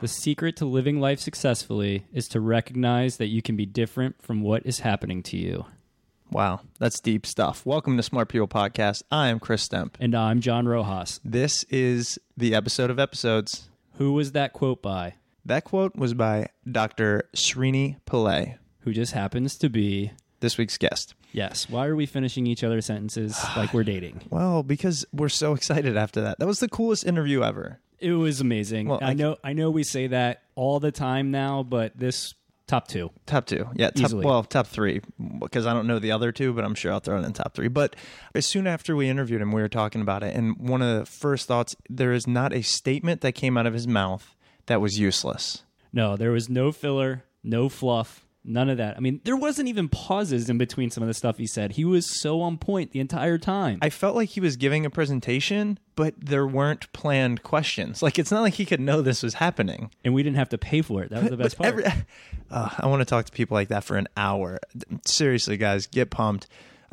The secret to living life successfully is to recognize that you can be different from what is happening to you. Wow, that's deep stuff. Welcome to Smart People Podcast. I am Chris Stemp. And I'm John Rojas. This is the episode of episodes. Who was that quote by? That quote was by Dr. Srini Pillay, Who just happens to be. this week's guest. Yes, why are we finishing each other's sentences like we're dating? Well, because we're so excited after that. That was the coolest interview ever. It was amazing. Well, I I- know I know we say that all the time now, but this top 2. Top two. Yeah, top, Easily. well, top three, because I don't know the other two, but I'm sure I'll throw it in top three. But as soon after we interviewed him, we were talking about it. And one of the first thoughts there is not a statement that came out of his mouth that was useless. No, there was no filler, no fluff, none of that. I mean, there wasn't even pauses in between some of the stuff he said. He was so on point the entire time. I felt like he was giving a presentation, but there weren't planned questions. Like, it's not like he could know this was happening. and we didn't have to pay for it. That was the best part. every- uh, I want to talk to people like that for an hour. Seriously, guys, get pumped.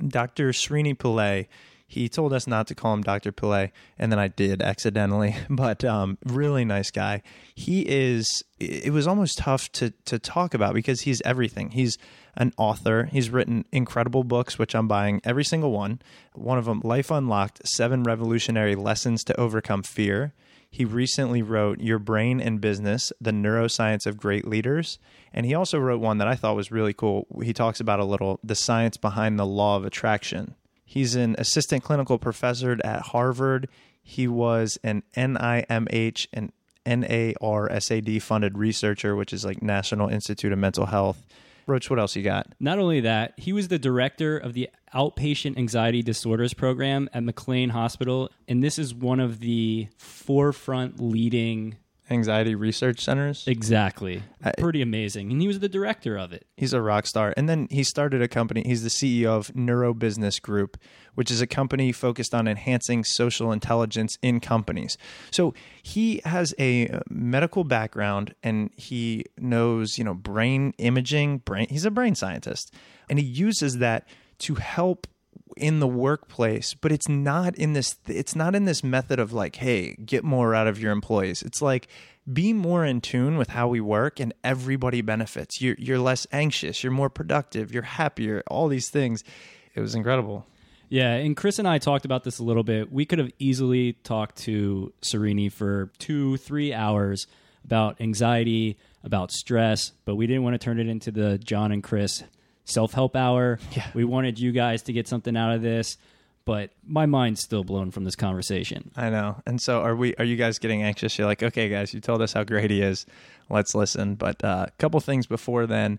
Dr. Srini Pillay, he told us not to call him Dr. Pillay, and then I did accidentally. But um, really nice guy. He is. It was almost tough to to talk about because he's everything. He's an author. He's written incredible books, which I'm buying every single one. One of them, Life Unlocked: Seven Revolutionary Lessons to Overcome Fear. He recently wrote Your Brain and Business, The Neuroscience of Great Leaders. And he also wrote one that I thought was really cool. He talks about a little the science behind the law of attraction. He's an assistant clinical professor at Harvard. He was an NIMH and NARSAD funded researcher, which is like National Institute of Mental Health. Roach, what else you got? Not only that, he was the director of the outpatient anxiety disorders program at McLean Hospital, and this is one of the forefront leading. Anxiety Research Centers. Exactly, pretty amazing. And he was the director of it. He's a rock star. And then he started a company. He's the CEO of Neurobusiness Group, which is a company focused on enhancing social intelligence in companies. So he has a uh, medical background and he knows, you know, brain imaging, brain he's a brain scientist. And he uses that to help in the workplace but it's not in this it's not in this method of like hey get more out of your employees. It's like be more in tune with how we work and everybody benefits. You're you're less anxious you're more productive you're happier all these things. It was incredible. Yeah, and Chris and I talked about this a little bit. We could have easily talked to Srini for two, three hours about anxiety, about stress, but we didn't want to turn it into the John and Chris self help hour. Yeah. We wanted you guys to get something out of this, but my mind's still blown from this conversation. i know and so are we are you guys getting anxious you're like okay guys you told us how great he is let's listen but uh, a couple things before then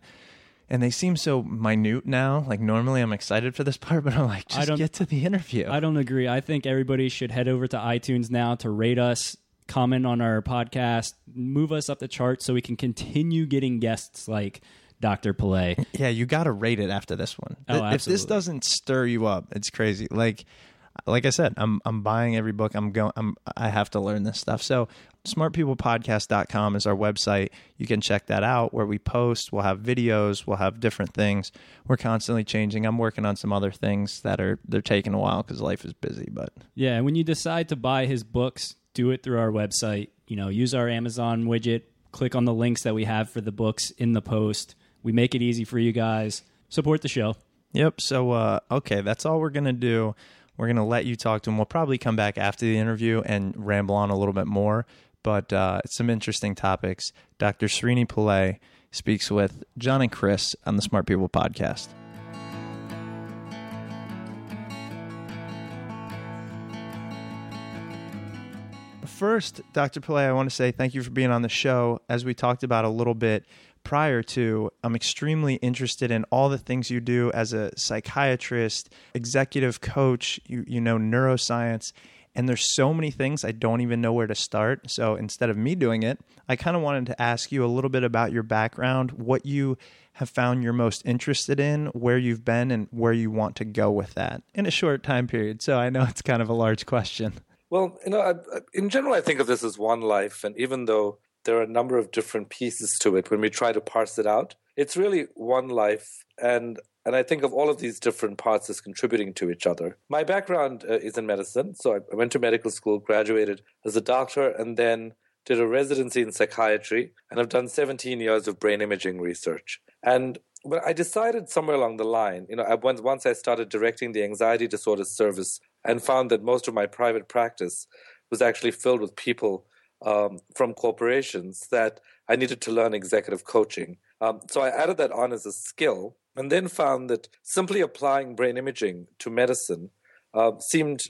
and they seem so minute now like normally i'm excited for this part but i'm like I just don't- get to the interview I don't agree. I think everybody should head over to iTunes now to rate us, comment on our podcast, move us up the chart so we can continue getting guests like Dr. Pillay. Yeah, you got to rate it after this one. Oh, if this doesn't stir you up, it's crazy. Like, like I said, I'm I'm buying every book. I'm going. I'm I have to learn this stuff. So, smartpeoplepodcast.com is our website. You can check that out. Where we post, we'll have videos, we'll have different things. We're constantly changing. I'm working on some other things that are they're taking a while because life is busy. But Yeah, when you decide to buy his books, do it through our website. You know, use our Amazon widget, click on the links that we have for the books in the post. We make it easy for you guys. Support the show. Yep. So, uh, okay, that's all we're going to do. We're going to let you talk to him. We'll probably come back after the interview and ramble on a little bit more, but uh, some interesting topics. Dr. Srini Pillay speaks with John and Chris on the Smart People podcast. First, Dr. Pillay, I want to say thank you for being on the show. As we talked about a little bit prior to, I'm extremely interested in all the things you do as a psychiatrist, executive coach, you, you know, neuroscience. And there's so many things I don't even know where to start. So instead of me doing it, I kind of wanted to ask you a little bit about your background, what you have found you're most interested in, where you've been, and where you want to go with that in a short time period. So I know it's kind of a large question. Well, you know, I, in general, I think of this as one life. And even though there are a number of different pieces to it, when we try to parse it out, it's really one life. And and I think of all of these different parts as contributing to each other. My background uh, is in medicine. So I, went to medical school, graduated as a doctor, and then did a residency in psychiatry. And I've done 17 years of brain imaging research. And but I decided somewhere along the line, you know, I, once once I started directing the anxiety disorder service and found that most of my private practice was actually filled with people um, from corporations that I needed to learn executive coaching. Um, so I added that on as a skill, and then found that simply applying brain imaging to medicine uh, seemed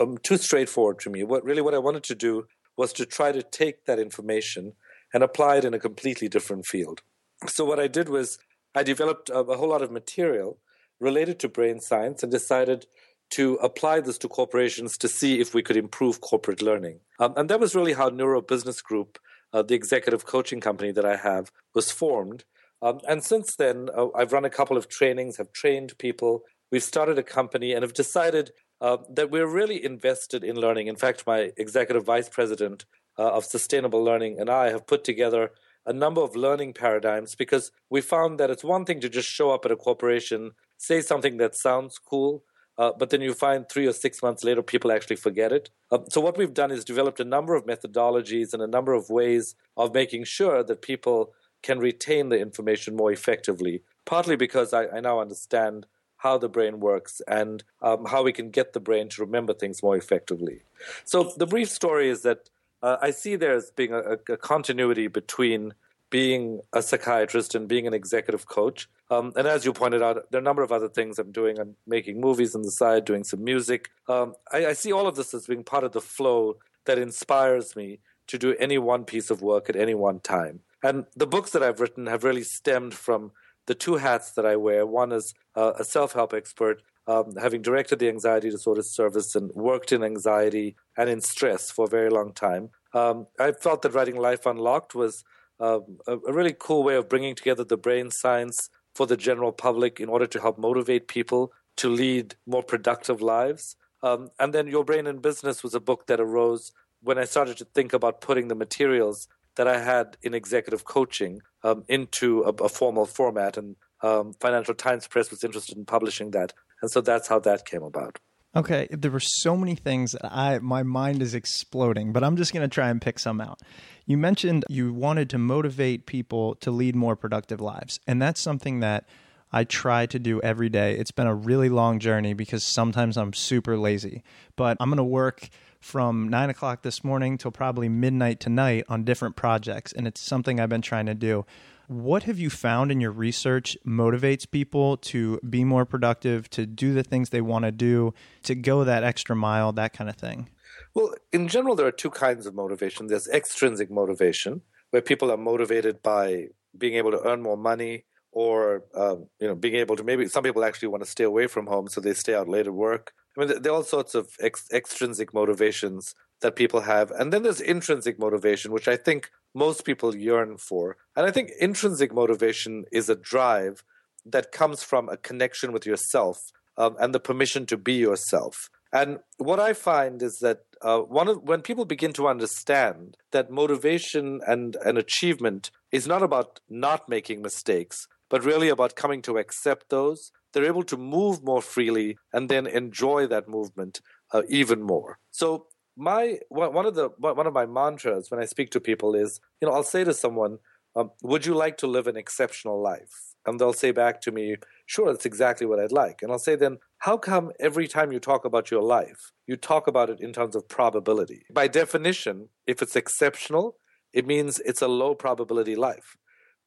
um, too straightforward to me. What really what I wanted to do was to try to take that information and apply it in a completely different field. So what I did was I developed a, a whole lot of material related to brain science and decided to apply this to corporations to see if we could improve corporate learning. Um, and that was really how Neuro Business Group, uh, the executive coaching company that I have, was formed. Um, and since then, uh, I've run a couple of trainings, have trained people. We've started a company and have decided uh, that we're really invested in learning. In fact, my executive vice president uh, of sustainable learning and I have put together a number of learning paradigms because we found that it's one thing to just show up at a corporation, say something that sounds cool, uh, but then you find three or six months later people actually forget it. Uh, so, what we've done is developed a number of methodologies and a number of ways of making sure that people can retain the information more effectively, partly because I, I now understand how the brain works and um, how we can get the brain to remember things more effectively. So, the brief story is that uh, I see there as being a, a, continuity between being a psychiatrist and being an executive coach. Um, and as you pointed out, there are a number of other things I'm doing. I'm making movies on the side, doing some music. Um, I, I see all of this as being part of the flow that inspires me to do any one piece of work at any one time. And the books that I've written have really stemmed from the two hats that I wear. One is uh, a self help expert, um, having directed the anxiety disorder service and worked in anxiety and in stress for a very long time, um, I felt that writing Life Unlocked was uh, a, a, really cool way of bringing together the brain science for the general public in order to help motivate people to lead more productive lives. Um, and then Your Brain in Business was a book that arose when I started to think about putting the materials that I had in executive coaching um, into a, a, formal format. And um, Financial Times Press was interested in publishing that. And so that's how that came about. Okay, there were so many things that I my mind is exploding, but I'm just going to try and pick some out. You mentioned you wanted to motivate people to lead more productive lives, and that's something that I try to do every day. It's been a really long journey because sometimes I'm super lazy, but I'm going to work from nine o'clock this morning till probably midnight tonight on different projects, and it's something I've been trying to do. What have you found in your research motivates people to be more productive, to do the things they want to do, to go that extra mile, that kind of thing? Well, in general, there are two kinds of motivation. There's extrinsic motivation, where people are motivated by being able to earn more money, or um, you know, being able to maybe some people actually want to stay away from home, so they stay out late at work. I mean, there are all sorts of ex- extrinsic motivations that people have. And then there's intrinsic motivation, which I think most people yearn for. And I think intrinsic motivation is a drive that comes from a connection with yourself um, and the permission to be yourself. And what I find is that uh, one of, when people begin to understand that motivation and, and achievement is not about not making mistakes, but really about coming to accept those, they're able to move more freely and then enjoy that movement uh, even more. So my one of the one of my mantras when I speak to people is, you know, I'll say to someone, um, "Would you like to live an exceptional life?" And they'll say back to me, "Sure, that's exactly what I'd like." And I'll say, "Then how come every time you talk about your life, you talk about it in terms of probability? By definition, if it's exceptional, it means it's a low probability life,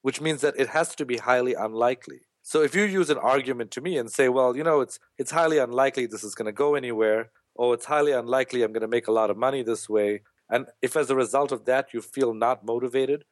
which means that it has to be highly unlikely." So if you use an argument to me and say, "Well, you know, it's it's highly unlikely this is going to go anywhere," oh, it's highly unlikely I'm going to make a lot of money this way. And if as a result of that you feel not motivated,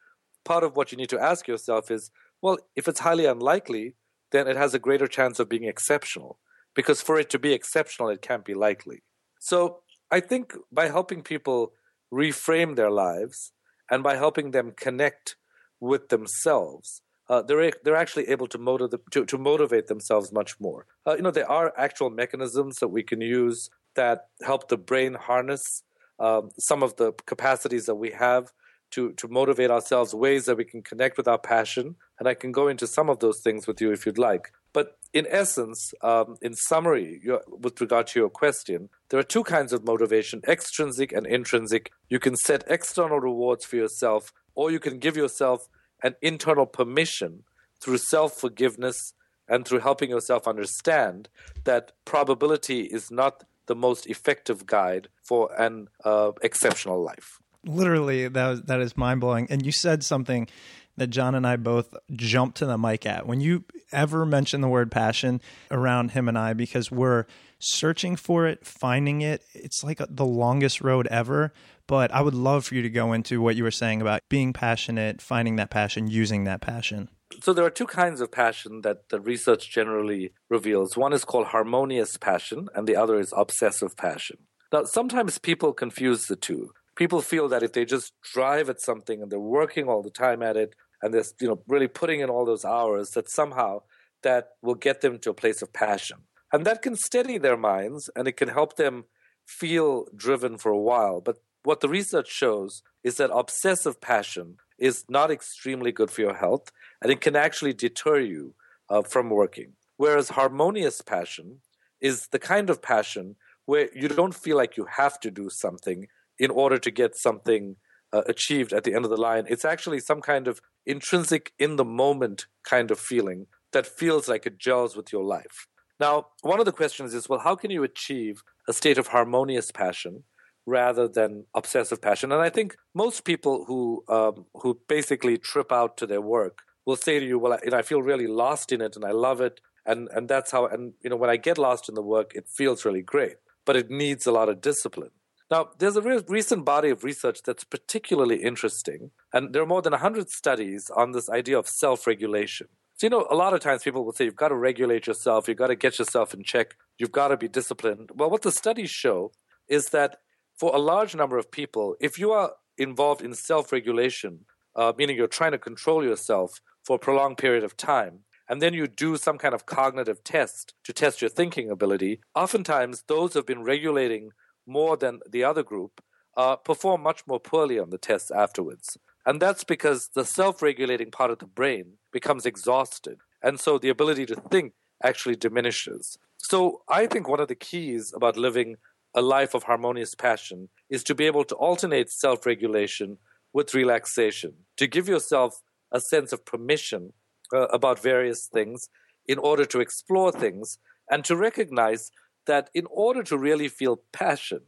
part of what you need to ask yourself is, well, if it's highly unlikely, then it has a greater chance of being exceptional. Because for it to be exceptional, it can't be likely. So I think by helping people reframe their lives and by helping them connect with themselves, uh, they're they're actually able to motivate to, to motivate themselves much more. Uh, you know, there are actual mechanisms that we can use that help the brain harness um, some of the capacities that we have to to motivate ourselves, ways that we can connect with our passion, and I can go into some of those things with you if you'd like. But in essence, um, in summary, with regard to your question, there are two kinds of motivation extrinsic and intrinsic. You can set external rewards for yourself, or you can give yourself an internal permission through self forgiveness and through helping yourself understand that probability is not the most effective guide for an uh, exceptional life. Literally, that was, that is mind blowing. And you said something that John and I both jumped to the mic at. When you ever mention the word passion around him and I, because we're searching for it, finding it, it's like the longest road ever. But I would love for you to go into what you were saying about being passionate, finding that passion, using that passion. So there are two kinds of passion that the research generally reveals. One is called harmonious passion, and the other is obsessive passion. Now, sometimes people confuse the two. People feel that if they just drive at something and they're working all the time at it, and they're you know really putting in all those hours, that somehow that will get them to a place of passion, and that can steady their minds and it can help them feel driven for a while. But what the research shows is that obsessive passion is not extremely good for your health and it can actually deter you uh, from working. Whereas harmonious passion is the kind of passion where you don't feel like you have to do something in order to get something uh, achieved at the end of the line. It's actually some kind of intrinsic, in the moment kind of feeling that feels like it gels with your life. Now, one of the questions is well, how can you achieve a state of harmonious passion rather than obsessive passion. And I think most people who um, who basically trip out to their work will say to you, "Well, I, you know, I feel really lost in it, and I love it, and and that's how." And you know, when I get lost in the work, it feels really great, but it needs a lot of discipline. Now, there's a re- recent body of research that's particularly interesting, and there are more than 100 studies on this idea of self regulation. So, you know, a lot of times people will say, you've got to regulate yourself, you've got to get yourself in check, you've got to be disciplined. Well, what the studies show is that for a large number of people, if you are involved in self regulation, uh, meaning you're trying to control yourself for a prolonged period of time, and then you do some kind of cognitive test to test your thinking ability, oftentimes those who have been regulating more than the other group uh, perform much more poorly on the tests afterwards. And that's because the self regulating part of the brain becomes exhausted. And so the ability to think actually diminishes. So I think one of the keys about living a life of harmonious passion is to be able to alternate self regulation with relaxation, to give yourself a sense of permission uh, about various things in order to explore things, and to recognize that in order to really feel passion,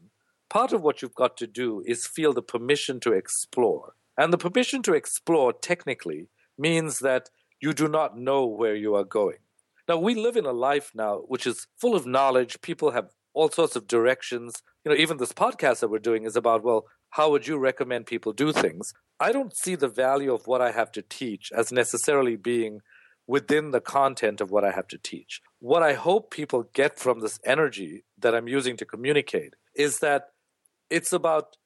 part of what you've got to do is feel the permission to explore. And the permission to explore technically means that you do not know where you are going. Now, we live in a life now which is full of knowledge. People have all sorts of directions. You know, even this podcast that we're doing is about, well, how would you recommend people do things? I don't see the value of what I have to teach as necessarily being within the content of what I have to teach. What I hope people get from this energy that I'm using to communicate is that it's about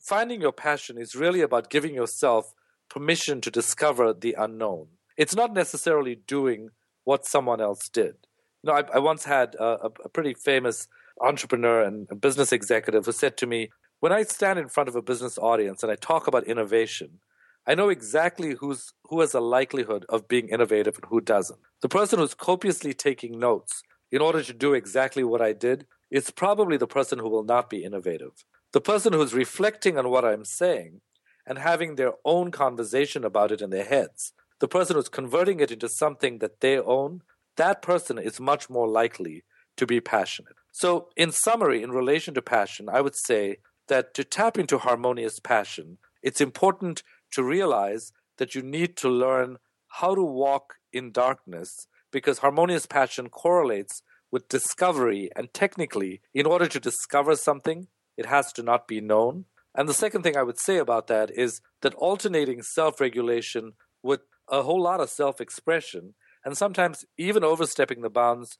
finding your passion is really about giving yourself permission to discover the unknown. It's not necessarily doing what someone else did. You know, I, I once had a, a pretty famous entrepreneur and business executive who said to me, When I stand in front of a business audience and I talk about innovation, I know exactly who's who has a likelihood of being innovative and who doesn't. The person who's copiously taking notes in order to do exactly what I did is probably the person who will not be innovative. The person who's reflecting on what I'm saying and having their own conversation about it in their heads, the person who's converting it into something that they own, that person is much more likely to be passionate. So, in summary, in relation to passion, I would say that to tap into harmonious passion, it's important to realize that you need to learn how to walk in darkness because harmonious passion correlates with discovery. And technically, in order to discover something, it has to not be known. And the second thing I would say about that is that alternating self regulation with a whole lot of self expression, and sometimes even overstepping the bounds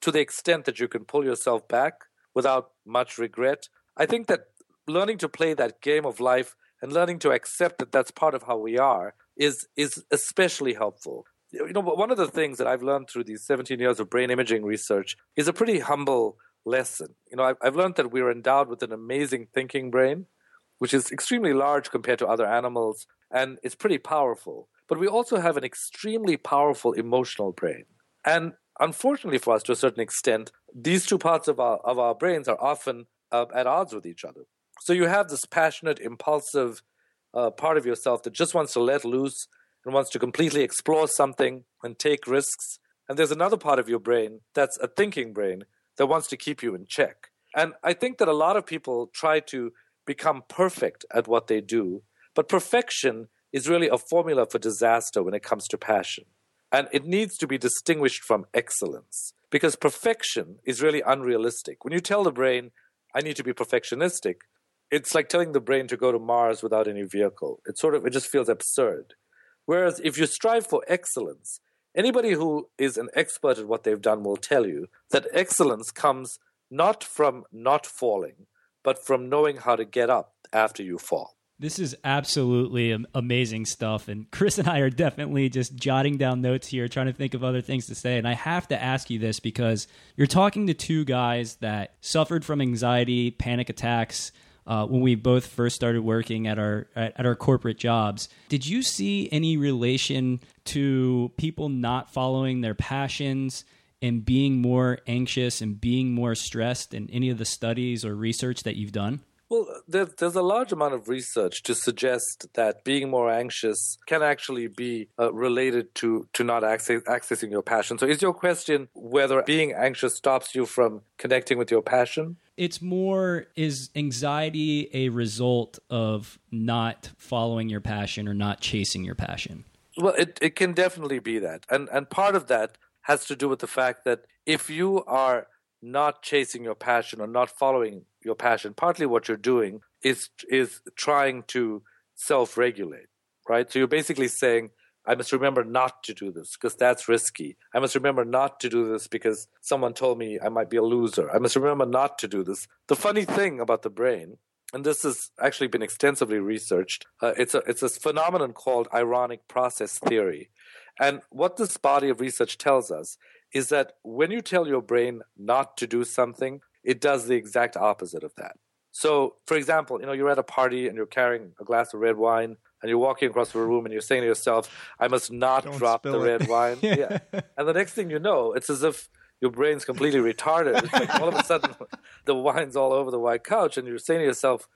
to the extent that you can pull yourself back without much regret, I think that learning to play that game of life and learning to accept that that's part of how we are is is especially helpful. You know, one of the things that I've learned through these 17 years of brain imaging research is a pretty humble lesson. You know, I've, I've learned that we're endowed with an amazing thinking brain, which is extremely large compared to other animals, and it's pretty powerful. But we also have an extremely powerful emotional brain. And unfortunately for us, to a certain extent, these two parts of our, of our brains are often uh, at odds with each other. So you have this passionate, impulsive uh, part of yourself that just wants to let loose and wants to completely explore something and take risks. And there's another part of your brain that's a thinking brain that wants to keep you in check. And I think that a lot of people try to become perfect at what they do, but perfection is really a formula for disaster when it comes to passion. And it needs to be distinguished from excellence because perfection is really unrealistic. When you tell the brain, I need to be perfectionistic, it's like telling the brain to go to Mars without any vehicle. It sort of it just feels absurd. Whereas if you strive for excellence, anybody who is an expert at what they've done will tell you that excellence comes not from not falling, but from knowing how to get up after you fall. This is absolutely amazing stuff. And Chris and I are definitely just jotting down notes here, trying to think of other things to say. And I have to ask you this because you're talking to two guys that suffered from anxiety, panic attacks, uh, when we both first started working at our at our corporate jobs. Did you see any relation to people not following their passions and being more anxious and being more stressed in any of the studies or research that you've done? Well, there's, there's a large amount of research to suggest that being more anxious can actually be uh, related to, to not access, accessing your passion. So, is your question whether being anxious stops you from connecting with your passion? It's more is anxiety a result of not following your passion or not chasing your passion? Well, it, it can definitely be that. And, and part of that has to do with the fact that if you are not chasing your passion or not following your passion, partly what you're doing is is trying to self-regulate, right? So you're basically saying, I must remember not to do this because that's risky. I must remember not to do this because someone told me I might be a loser. I must remember not to do this. The funny thing about the brain, and this has actually been extensively researched, uh, it's a it's a phenomenon called ironic process theory. And what this body of research tells us is that when you tell your brain not to do something, it does the exact opposite of that. So, for example, you know, you're at a party and you're carrying a glass of red wine and you're walking across the room and you're saying to yourself, I must not Don't drop the it. red wine. yeah. yeah. And the next thing you know, it's as if your brain's completely retarded. Like all of a sudden, the wine's all over the white couch and you're saying to yourself,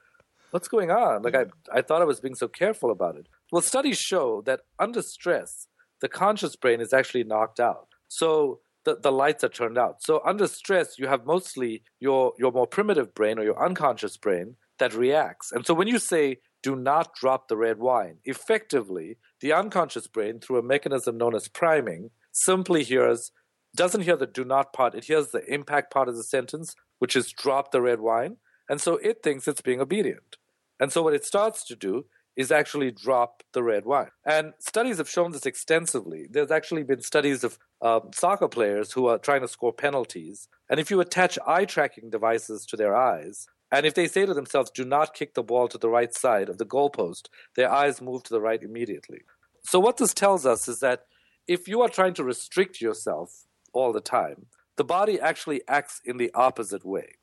what's going on? Like, mm. I, I thought I was being so careful about it. Well, studies show that under stress, the conscious brain is actually knocked out. So the, the lights are turned out. So under stress, you have mostly your, your more primitive brain or your unconscious brain that reacts. And so when you say, do not drop the red wine, effectively, the unconscious brain, through a mechanism known as priming, simply hears, doesn't hear the do not part, it hears the impact part of the sentence, which is drop the red wine. And so it thinks it's being obedient. And so what it starts to do is actually drop the red wine. And studies have shown this extensively. There's actually been studies of um, soccer players who are trying to score penalties. And if you attach eye tracking devices to their eyes, and if they say to themselves, do not kick the ball to the right side of the goalpost, their eyes move to the right immediately. So, what this tells us is that if you are trying to restrict yourself all the time, the body actually acts in the opposite way.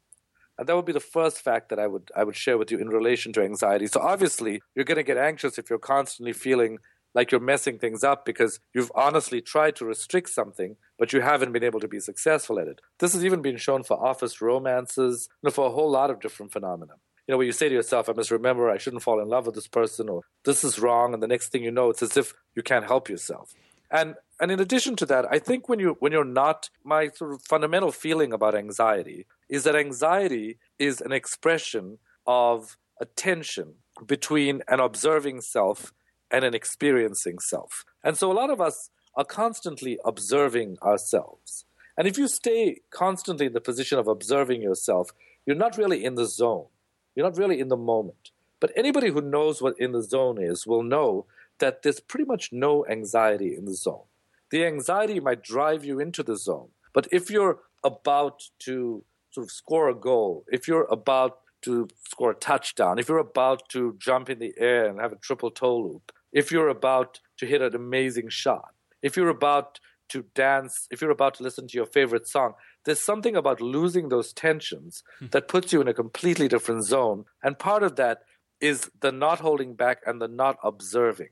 And that would be the first fact that I would I would share with you in relation to anxiety. So obviously, you're going to get anxious if you're constantly feeling like you're messing things up because you've honestly tried to restrict something, but you haven't been able to be successful at it. This has even been shown for office romances, you know, for a whole lot of different phenomena. You know, where you say to yourself, I must remember I shouldn't fall in love with this person, or this is wrong, and the next thing you know, it's as if you can't help yourself. And and in addition to that, I think when you when you're not my sort of fundamental feeling about anxiety is that anxiety is an expression of a tension between an observing self and an experiencing self. And so a lot of us are constantly observing ourselves. And if you stay constantly in the position of observing yourself, you're not really in the zone. You're not really in the moment. But anybody who knows what in the zone is will know that there's pretty much no anxiety in the zone. The anxiety might drive you into the zone. But if you're about to sort of score a goal, if you're about to score a touchdown, if you're about to jump in the air and have a triple toe loop, if you're about to hit an amazing shot, if you're about to dance, if you're about to listen to your favorite song, there's something about losing those tensions hmm. that puts you in a completely different zone. And part of that is the not holding back and the not observing.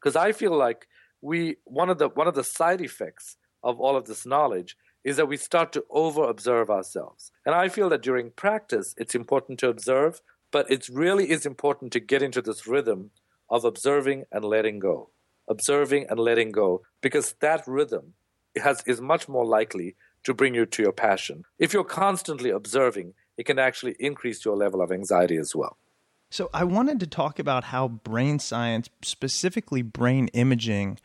Because I feel like we one of the one of the side effects of all of this knowledge is that we start to over observe ourselves. And I feel that during practice it's important to observe, but it really is important to get into this rhythm of observing and letting go. Observing and letting go because that rhythm has is much more likely to bring you to your passion. If you're constantly observing, it can actually increase your level of anxiety as well. So, I wanted to talk about how brain science, specifically brain imaging,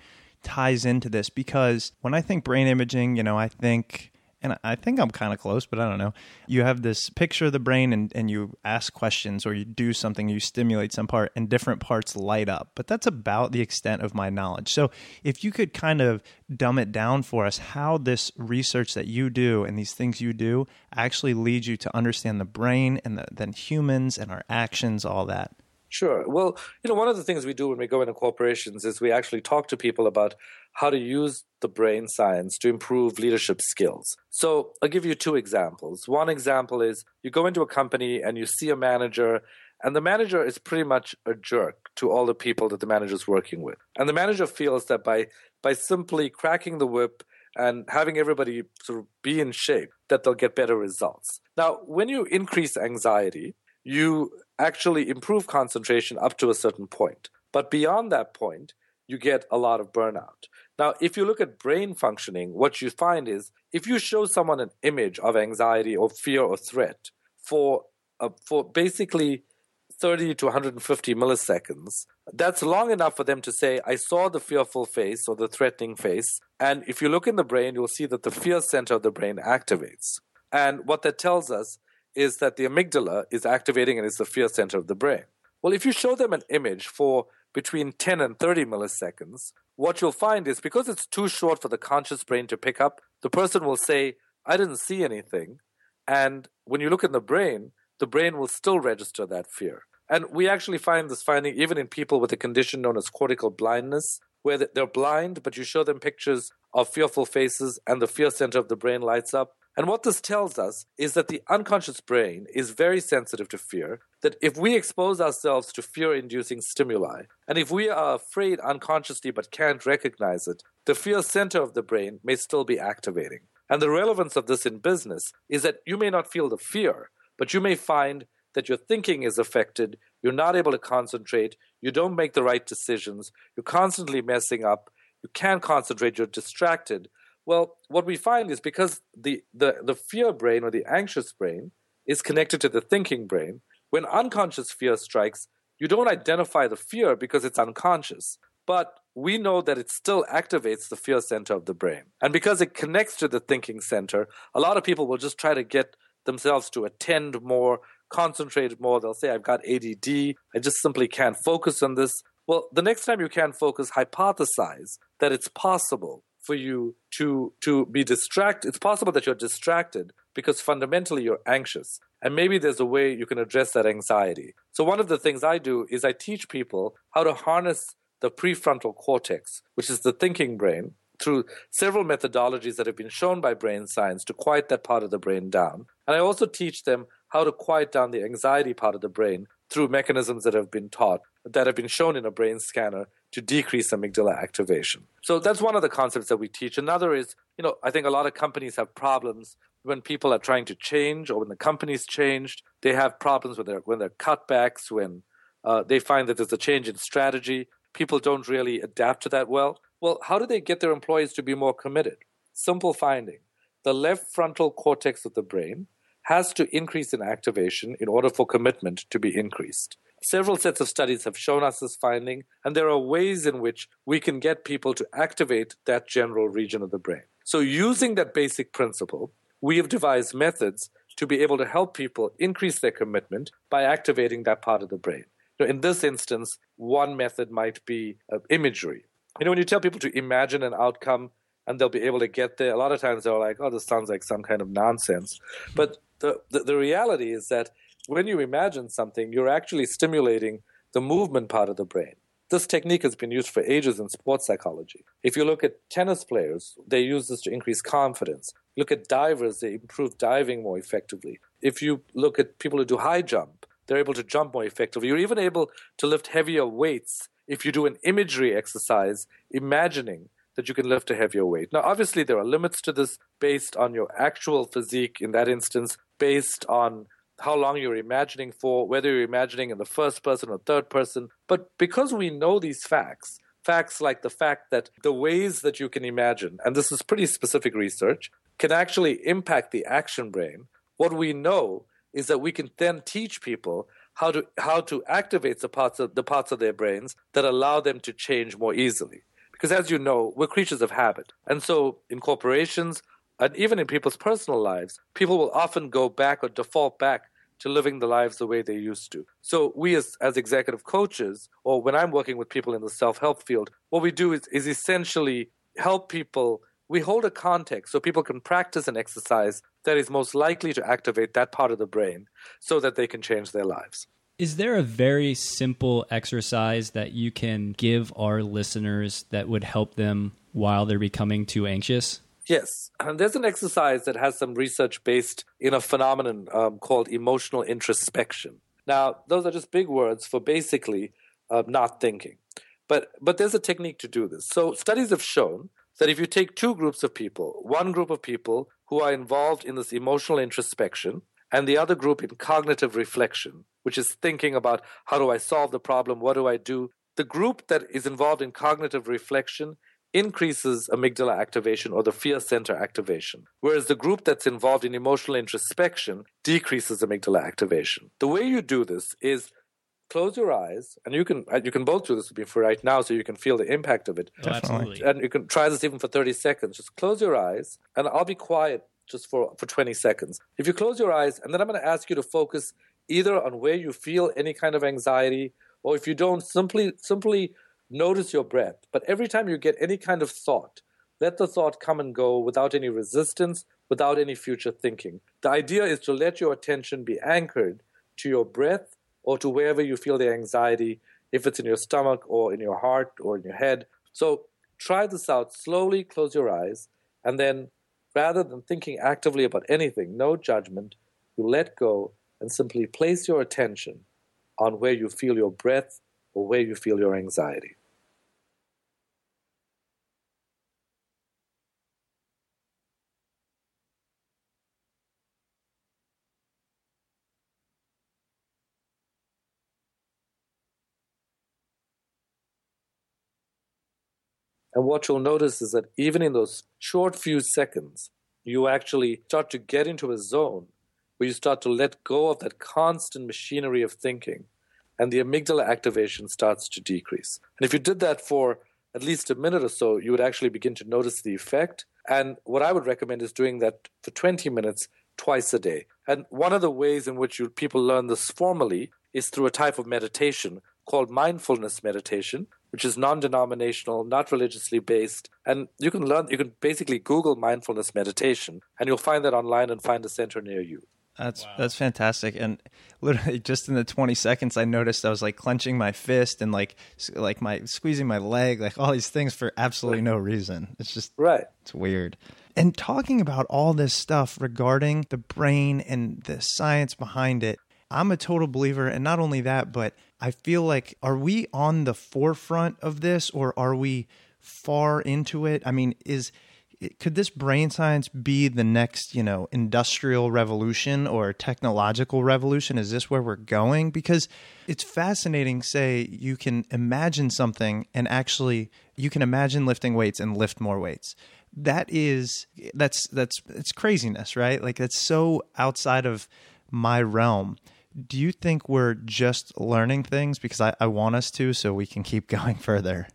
ties into this because when I think brain imaging, you know, I think and I think I'm kind of close, but I don't know. You have this picture of the brain and, and you ask questions or you do something, you stimulate some part, and different parts light up. But that's about the extent of my knowledge. So if you could kind of dumb it down for us, how this research that you do and these things you do actually lead you to understand the brain and the, then humans and our actions, all that. Sure. Well, you know, one of the things we do when we go into corporations is we actually talk to people about how to use the brain science to improve leadership skills. So I'll give you two examples. One example is you go into a company and you see a manager, and the manager is pretty much a jerk to all the people that the manager is working with. And the manager feels that by by simply cracking the whip and having everybody sort of be in shape, that they'll get better results. Now, when you increase anxiety, you actually improve concentration up to a certain point. But beyond that point, you get a lot of burnout. Now, if you look at brain functioning, what you find is if you show someone an image of anxiety or fear or threat for uh, for basically 30 to 150 milliseconds, that's long enough for them to say, I saw the fearful face or the threatening face. And if you look in the brain, you'll see that the fear center of the brain activates. And what that tells us is that the amygdala is activating and is the fear center of the brain. Well, if you show them an image for between 10 and 30 milliseconds, what you'll find is because it's too short for the conscious brain to pick up, the person will say, I didn't see anything. And when you look in the brain, the brain will still register that fear. And we actually find this finding even in people with a condition known as cortical blindness, where they're blind, but you show them pictures of fearful faces and the fear center of the brain lights up. And what this tells us is that the unconscious brain is very sensitive to fear, that if we expose ourselves to fear inducing stimuli, and if we are afraid unconsciously but can't recognize it, the fear center of the brain may still be activating. And the relevance of this in business is that you may not feel the fear, but you may find that your thinking is affected, you're not able to concentrate, you don't make the right decisions, you're constantly messing up, you can't concentrate, you're distracted, well, what we find is because the, the, the fear brain or the anxious brain is connected to the thinking brain, when unconscious fear strikes, you don't identify the fear because it's unconscious. But we know that it still activates the fear center of the brain. And because it connects to the thinking center, a lot of people will just try to get themselves to attend more, concentrate more. They'll say, I've got ADD. I just simply can't focus on this. Well, the next time you can't focus, hypothesize that it's possible for you to to be distracted it's possible that you're distracted because fundamentally you're anxious and maybe there's a way you can address that anxiety. So one of the things i do is i teach people how to harness the prefrontal cortex which is the thinking brain through several methodologies that have been shown by brain science to quiet that part of the brain down. And i also teach them how to quiet down the anxiety part of the brain through mechanisms that have been taught that have been shown in a brain scanner to decrease amygdala activation. So that's one of the concepts that we teach. Another is, you know, I think a lot of companies have problems when people are trying to change or when the company's changed. They have problems with their when their cutbacks, when uh, they find that there's a change in strategy. People don't really adapt to that well. Well, how do they get their employees to be more committed? Simple finding. The left frontal cortex of the brain has to increase in activation in order for commitment to be increased. Several sets of studies have shown us this finding, and there are ways in which we can get people to activate that general region of the brain. So, using that basic principle, we have devised methods to be able to help people increase their commitment by activating that part of the brain. in this instance, one method might be uh, imagery. You know, when you tell people to imagine an outcome and they'll be able to get there, a lot of times they're like, oh, this sounds like some kind of nonsense. But the, the, the reality is that when you imagine something, you're actually stimulating the movement part of the brain. This technique has been used for ages in sports psychology. If you look at tennis players, they use this to increase confidence. Look at divers, they improve diving more effectively. If you look at people who do high jump, they're able to jump more effectively. You're even able to lift heavier weights if you do an imagery exercise, imagining that you can lift a heavier weight. Now, obviously, there are limits to this based on your actual physique in that instance, based on how long you're imagining for, whether you're imagining in the first person or third person. But because we know these facts, facts like the fact that the ways that you can imagine, and this is pretty specific research, can actually impact the action brain, what we know is that we can then teach people how to how to activate the parts of the parts of their brains that allow them to change more easily. Because as you know, we're creatures of habit. And so in corporations, and even in people's personal lives, people will often go back or default back to living the lives the way they used to. So we as, as executive coaches, or when I'm working with people in the self-help field, what we do is, is essentially help people we hold a context so people can practice an exercise that is most likely to activate that part of the brain so that they can change their lives. Is there a very simple exercise that you can give our listeners that would help them while they're becoming too anxious? Yes, and there's an exercise that has some research based in a phenomenon um, called emotional introspection. Now, those are just big words for basically uh, not thinking, but but there's a technique to do this. So studies have shown that if you take two groups of people, one group of people who are involved in this emotional introspection, and the other group in cognitive reflection, which is thinking about how do I solve the problem, what do I do. The group that is involved in cognitive reflection increases amygdala activation or the fear center activation, whereas the group that's involved in emotional introspection decreases amygdala activation. The way you do this is close your eyes, and you can uh, you can both do this with me for right now, so you can feel the impact of it. Oh, absolutely. And you can try this even for thirty seconds. Just close your eyes, and I'll be quiet just for for twenty seconds. If you close your eyes, and then I'm going to ask you to focus either on where you feel any kind of anxiety, or if you don't, simply simply notice your breath. But every time you get any kind of thought, let the thought come and go without any resistance, without any future thinking. The idea is to let your attention be anchored to your breath or to wherever you feel the anxiety, if it's in your stomach or in your heart or in your head. So try this out slowly, close your eyes, and then rather than thinking actively about anything, no judgment, you let go and simply place your attention on where you feel your breath or where you feel your anxiety. And what you'll notice is that even in those short few seconds, you actually start to get into a zone where you start to let go of that constant machinery of thinking, and the amygdala activation starts to decrease. And if you did that for at least a minute or so, you would actually begin to notice the effect. And what I would recommend is doing that for 20 minutes twice a day. And one of the ways in which you, people learn this formally is through a type of meditation called mindfulness meditation, which is non-denominational, not religiously based, and you can learn. You can basically Google mindfulness meditation, and you'll find that online and find a center near you. That's wow. that's fantastic. And literally, just in the twenty seconds, I noticed I was like clenching my fist and like like my squeezing my leg, like all these things for absolutely no reason. It's just right. It's weird. And talking about all this stuff regarding the brain and the science behind it, I'm a total believer. And not only that, but I feel like, are we on the forefront of this or are we far into it? I mean, is could this brain science be the next, you know, industrial revolution or technological revolution? Is this where we're going? Because it's fascinating. Say you can imagine something and actually you can imagine lifting weights and lift more weights. That is that's that's it's craziness, right? Like that's so outside of my realm do you think we're just learning things? Because I, I want us to, so we can keep going further.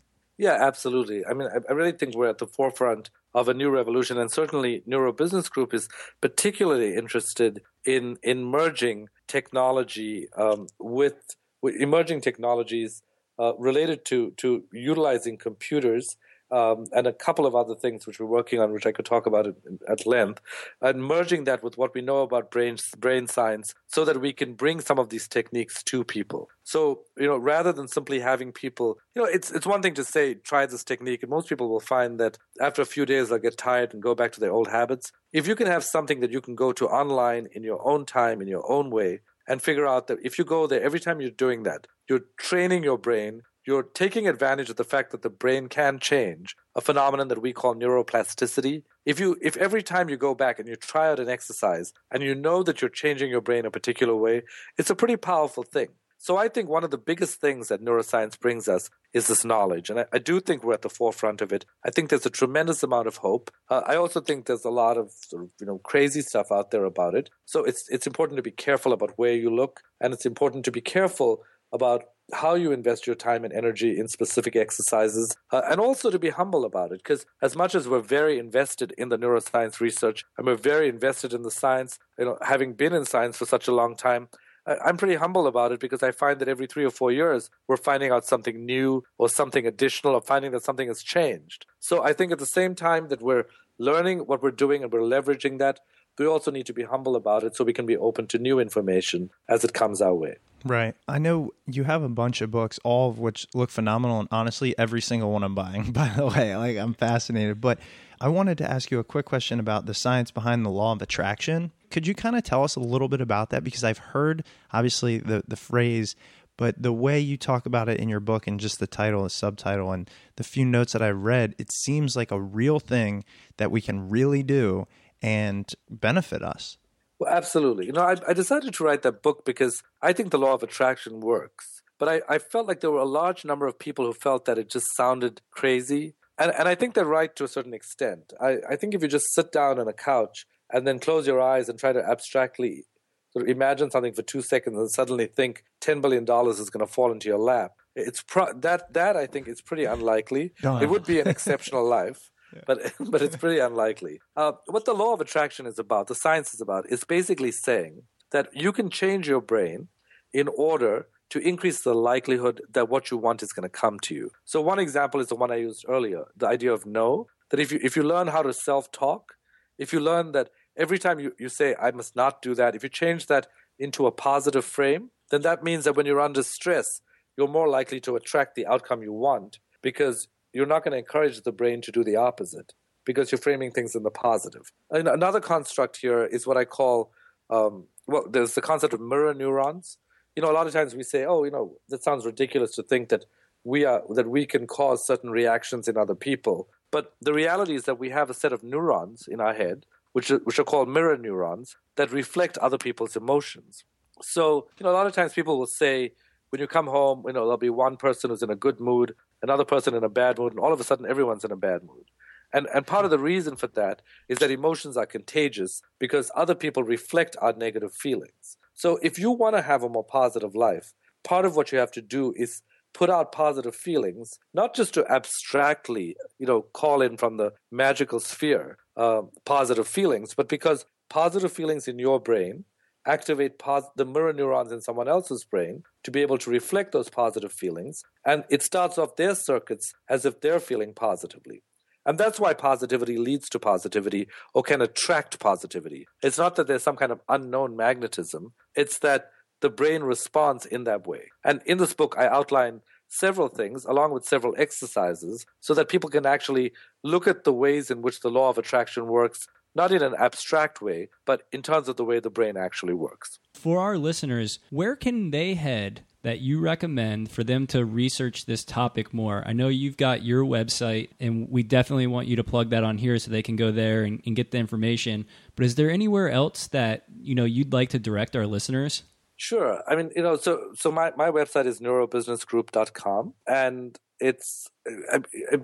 Yeah, absolutely. I mean, I, really think we're at the forefront of a new revolution, and certainly Neuro Business Group is particularly interested in in merging technology um, with, with, emerging technologies uh, related to to utilizing computers um, and a couple of other things which we're working on, which I could talk about at length, and merging that with what we know about brain brain science, so that we can bring some of these techniques to people. So you know, rather than simply having people, you know, it's it's one thing to say try this technique, and most people will find that after a few days they'll get tired and go back to their old habits. If you can have something that you can go to online in your own time, in your own way, and figure out that if you go there every time you're doing that, you're training your brain you're taking advantage of the fact that the brain can change, a phenomenon that we call neuroplasticity. If you if every time you go back and you try out an exercise and you know that you're changing your brain a particular way, it's a pretty powerful thing. So I think one of the biggest things that neuroscience brings us is this knowledge, and I, I do think we're at the forefront of it. I think there's a tremendous amount of hope. Uh, I also think there's a lot of sort of you know crazy stuff out there about it. So it's it's important to be careful about where you look, and it's important to be careful about how you invest your time and energy in specific exercises, uh, and also to be humble about it. Because as much as we're very invested in the neuroscience research and we're very invested in the science, you know, having been in science for such a long time, I'm pretty humble about it because I find that every three or four years we're finding out something new or something additional or finding that something has changed. So I think at the same time that we're learning what we're doing and we're leveraging that, we also need to be humble about it so we can be open to new information as it comes our way. Right. I know you have a bunch of books, all of which look phenomenal, and honestly, every single one I'm buying. By the way, like I'm fascinated. But I wanted to ask you a quick question about the science behind the law of attraction. Could you kind of tell us a little bit about that? Because I've heard, obviously, the the phrase, but the way you talk about it in your book and just the title, the subtitle, and the few notes that I read, it seems like a real thing that we can really do and benefit us. Well, absolutely. You know, I, I, decided to write that book because I think the law of attraction works. But I, I, felt like there were a large number of people who felt that it just sounded crazy. And, and I think they're right to a certain extent. I, I think if you just sit down on a couch and then close your eyes and try to abstractly sort of imagine something for two seconds and suddenly think $10 billion is going to fall into your lap, it's pro- that, that I think is pretty unlikely. It would be an exceptional life but but it's pretty unlikely. Uh, what the law of attraction is about, the science is about, is basically saying that you can change your brain in order to increase the likelihood that what you want is going to come to you. So one example is the one I used earlier, the idea of no. That if you if you learn how to self talk, if you learn that every time you, you say I must not do that, if you change that into a positive frame, then that means that when you're under stress, you're more likely to attract the outcome you want because you're not going to encourage the brain to do the opposite because you're framing things in the positive. And another construct here is what I call um, well, there's the concept of mirror neurons. You know, a lot of times we say, "Oh, you know, that sounds ridiculous to think that we are that we can cause certain reactions in other people." But the reality is that we have a set of neurons in our head, which are, which are called mirror neurons, that reflect other people's emotions. So, you know, a lot of times people will say, when you come home, you know, there'll be one person who's in a good mood, another person in a bad mood, and all of a sudden everyone's in a bad mood. And, and part of the reason for that is that emotions are contagious because other people reflect our negative feelings. So if you want to have a more positive life, part of what you have to do is put out positive feelings, not just to abstractly, you know, call in from the magical sphere uh, positive feelings, but because positive feelings in your brain activate pos- the mirror neurons in someone else's brain to be able to reflect those positive feelings. And it starts off their circuits as if they're feeling positively. And that's why positivity leads to positivity or can attract positivity. It's not that there's some kind of unknown magnetism, it's that the brain responds in that way. And in this book, I outline several things along with several exercises so that people can actually look at the ways in which the law of attraction works not in an abstract way, but in terms of the way the brain actually works. For our listeners, where can they head that you recommend for them to research this topic more? I know you've got your website, and we definitely want you to plug that on here so they can go there and, and get the information. But is there anywhere else that you know you'd like to direct our listeners? Sure. I mean, you know, so so my, my website is neurobusinessgroup.com and it's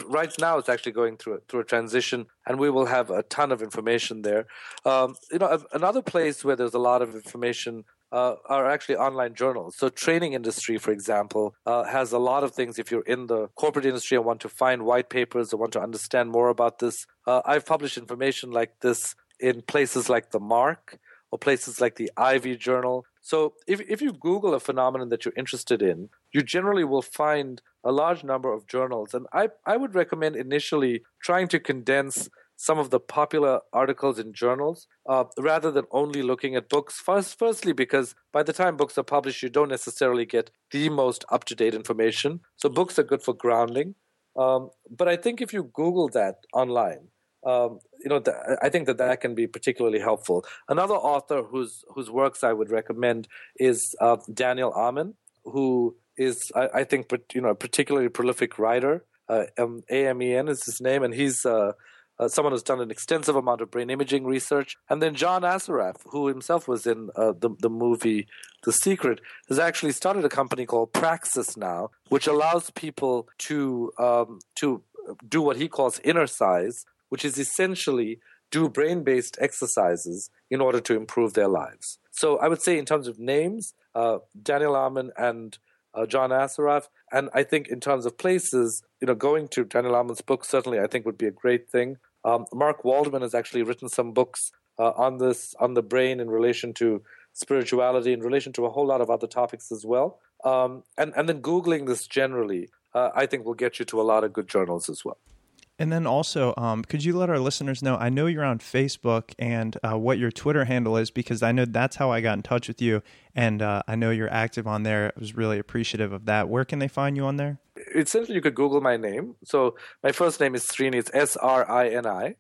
right now it's actually going through a, through a transition, and we will have a ton of information there. Um, you know, another place where there's a lot of information uh, are actually online journals. So, training industry, for example, uh, has a lot of things. If you're in the corporate industry and want to find white papers or want to understand more about this, uh, I've published information like this in places like the Mark or places like the Ivey Journal. So, if if you Google a phenomenon that you're interested in, you generally will find a large number of journals. And I, I would recommend initially trying to condense some of the popular articles in journals uh, rather than only looking at books. First, firstly, because by the time books are published, you don't necessarily get the most up to date information. So, books are good for grounding. Um, but I think if you Google that online, um, you know, th- I think that that can be particularly helpful. Another author whose whose works I would recommend is uh, Daniel Amen, who is I, I, think you know a particularly prolific writer. Uh, um, AMEN is his name, and he's uh, uh, someone who's done an extensive amount of brain imaging research. And then John Assaraf, who himself was in uh, the, the movie The Secret, has actually started a company called PraxisNow, which allows people to um, to do what he calls Innercise, which is essentially do brain based exercises in order to improve their lives. So I would say, in terms of names, uh, Daniel Amen and uh, John Assaraf. And I think in terms of places, you know, going to Daniel Amen's book certainly I think would be a great thing. Um, Mark Waldman has actually written some books uh, on this, on the brain in relation to spirituality, in relation to a whole lot of other topics as well. Um, and, and then Googling this generally, uh, I think will get you to a lot of good journals as well. And then also, um, could you let our listeners know? I know you're on Facebook and uh, what your Twitter handle is because I know that's how I got in touch with you. And uh, I know you're active on there. I was really appreciative of that. Where can they find you on there? It's Essentially, you could Google my name. So my first name is Srini, it's S R I N I,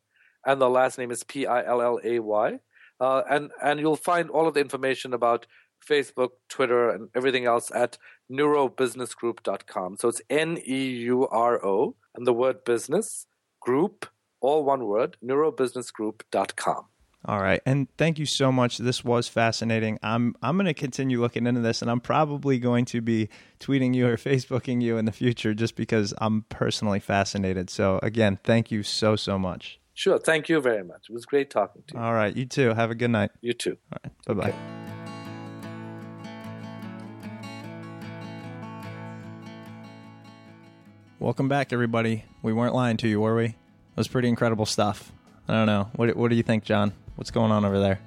and the last name is P I L L A Y. Uh, and, and you'll find all of the information about Facebook, Twitter, and everything else at neurobusinessgroup.com. So it's N E U R O and the word business group, all one word, neurobusinessgroup.com. All right. And thank you so much. This was fascinating. I'm I'm going to continue looking into this and I'm probably going to be tweeting you or facebooking you in the future just because I'm personally fascinated. So again, thank you so so much. Sure. Thank you very much. It was great talking to you. All right. You too. Have a good night. You too. All right. Bye-bye. Okay. Welcome back, everybody. We weren't lying to you, were we? It was pretty incredible stuff. I don't know. What, what do you think, John? What's going on over there?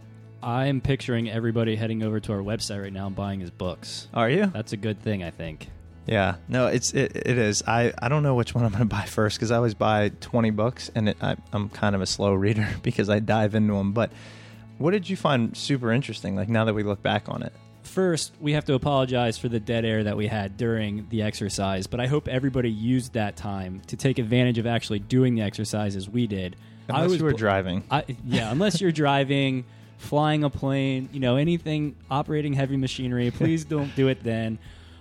I'm picturing everybody heading over to our website right now and buying his books. Are you? That's a good thing, I think. Yeah, no, it's it, it is. I, I don't know which one I'm going to buy first because I always buy 20 books and it, I, I'm kind of a slow reader because I dive into them. But what did you find super interesting? Like now that we look back on it, first, we have to apologize for the dead air that we had during the exercise, but I hope everybody used that time to take advantage of actually doing the exercises we did. Unless I was, you were driving. I, yeah, unless you're driving, flying a plane, you know, anything operating heavy machinery, please don't do it then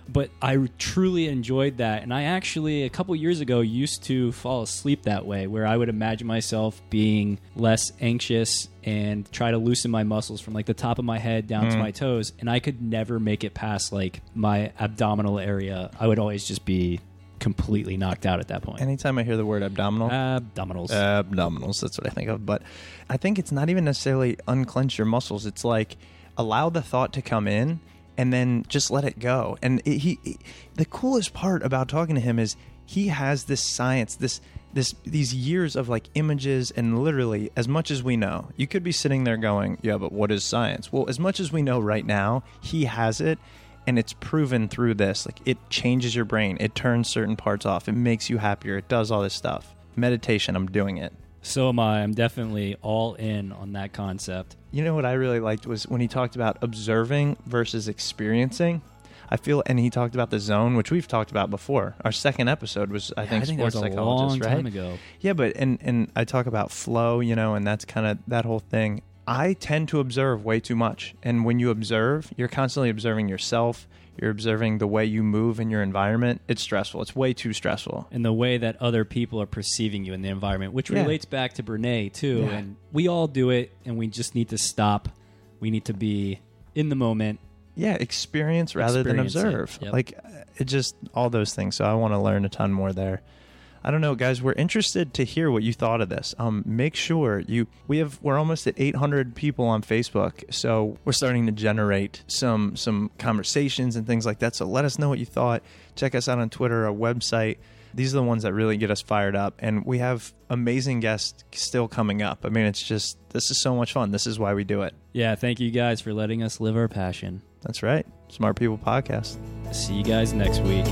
but I truly enjoyed that. And I actually, a couple years ago, used to fall asleep that way, where I would imagine myself being less anxious and try to loosen my muscles from like the top of my head down mm. to my toes. And I could never make it past like my abdominal area. I would always just be completely knocked out at that point. Anytime I hear the word abdominal, abdominals, abdominals, that's what I think of. But I think it's not even necessarily unclench your muscles. It's like allow the thought to come in and then just let it go. And it, he, it, the coolest part about talking to him is he has this science, this this these years of like images and literally as much as we know. You could be sitting there going, "Yeah, but what is science?" Well, as much as we know right now, he has it and it's proven through this. Like it changes your brain. It turns certain parts off. It makes you happier. It does all this stuff. Meditation, I'm doing it. So am I. I'm definitely all in on that concept. You know what I really liked was when he talked about observing versus experiencing. I feel, and he talked about the zone, which we've talked about before. Our second episode was, I yeah, think, I think sports psychologist, right? Ago. Yeah, but and and I talk about flow, you know, and that's kind of that whole thing. I tend to observe way too much, and when you observe, you're constantly observing yourself you're observing the way you move in your environment, it's stressful. It's way too stressful. And the way that other people are perceiving you in the environment, which yeah. relates back to Brene too. Yeah. And we all do it, and we just need to stop. We need to be in the moment. Yeah, experience rather experience than observe. Yep. Like it just all those things. So I want to learn a ton more there. I don't know, guys. We're interested to hear what you thought of this. Um, make sure you we have we're almost at 800 people on Facebook, so we're starting to generate some some conversations and things like that. So let us know what you thought. Check us out on Twitter, our website. These are the ones that really get us fired up, and we have amazing guests still coming up. I mean, it's just this is so much fun. This is why we do it. Yeah, thank you guys for letting us live our passion. That's right. Smart People Podcast. See you guys next week.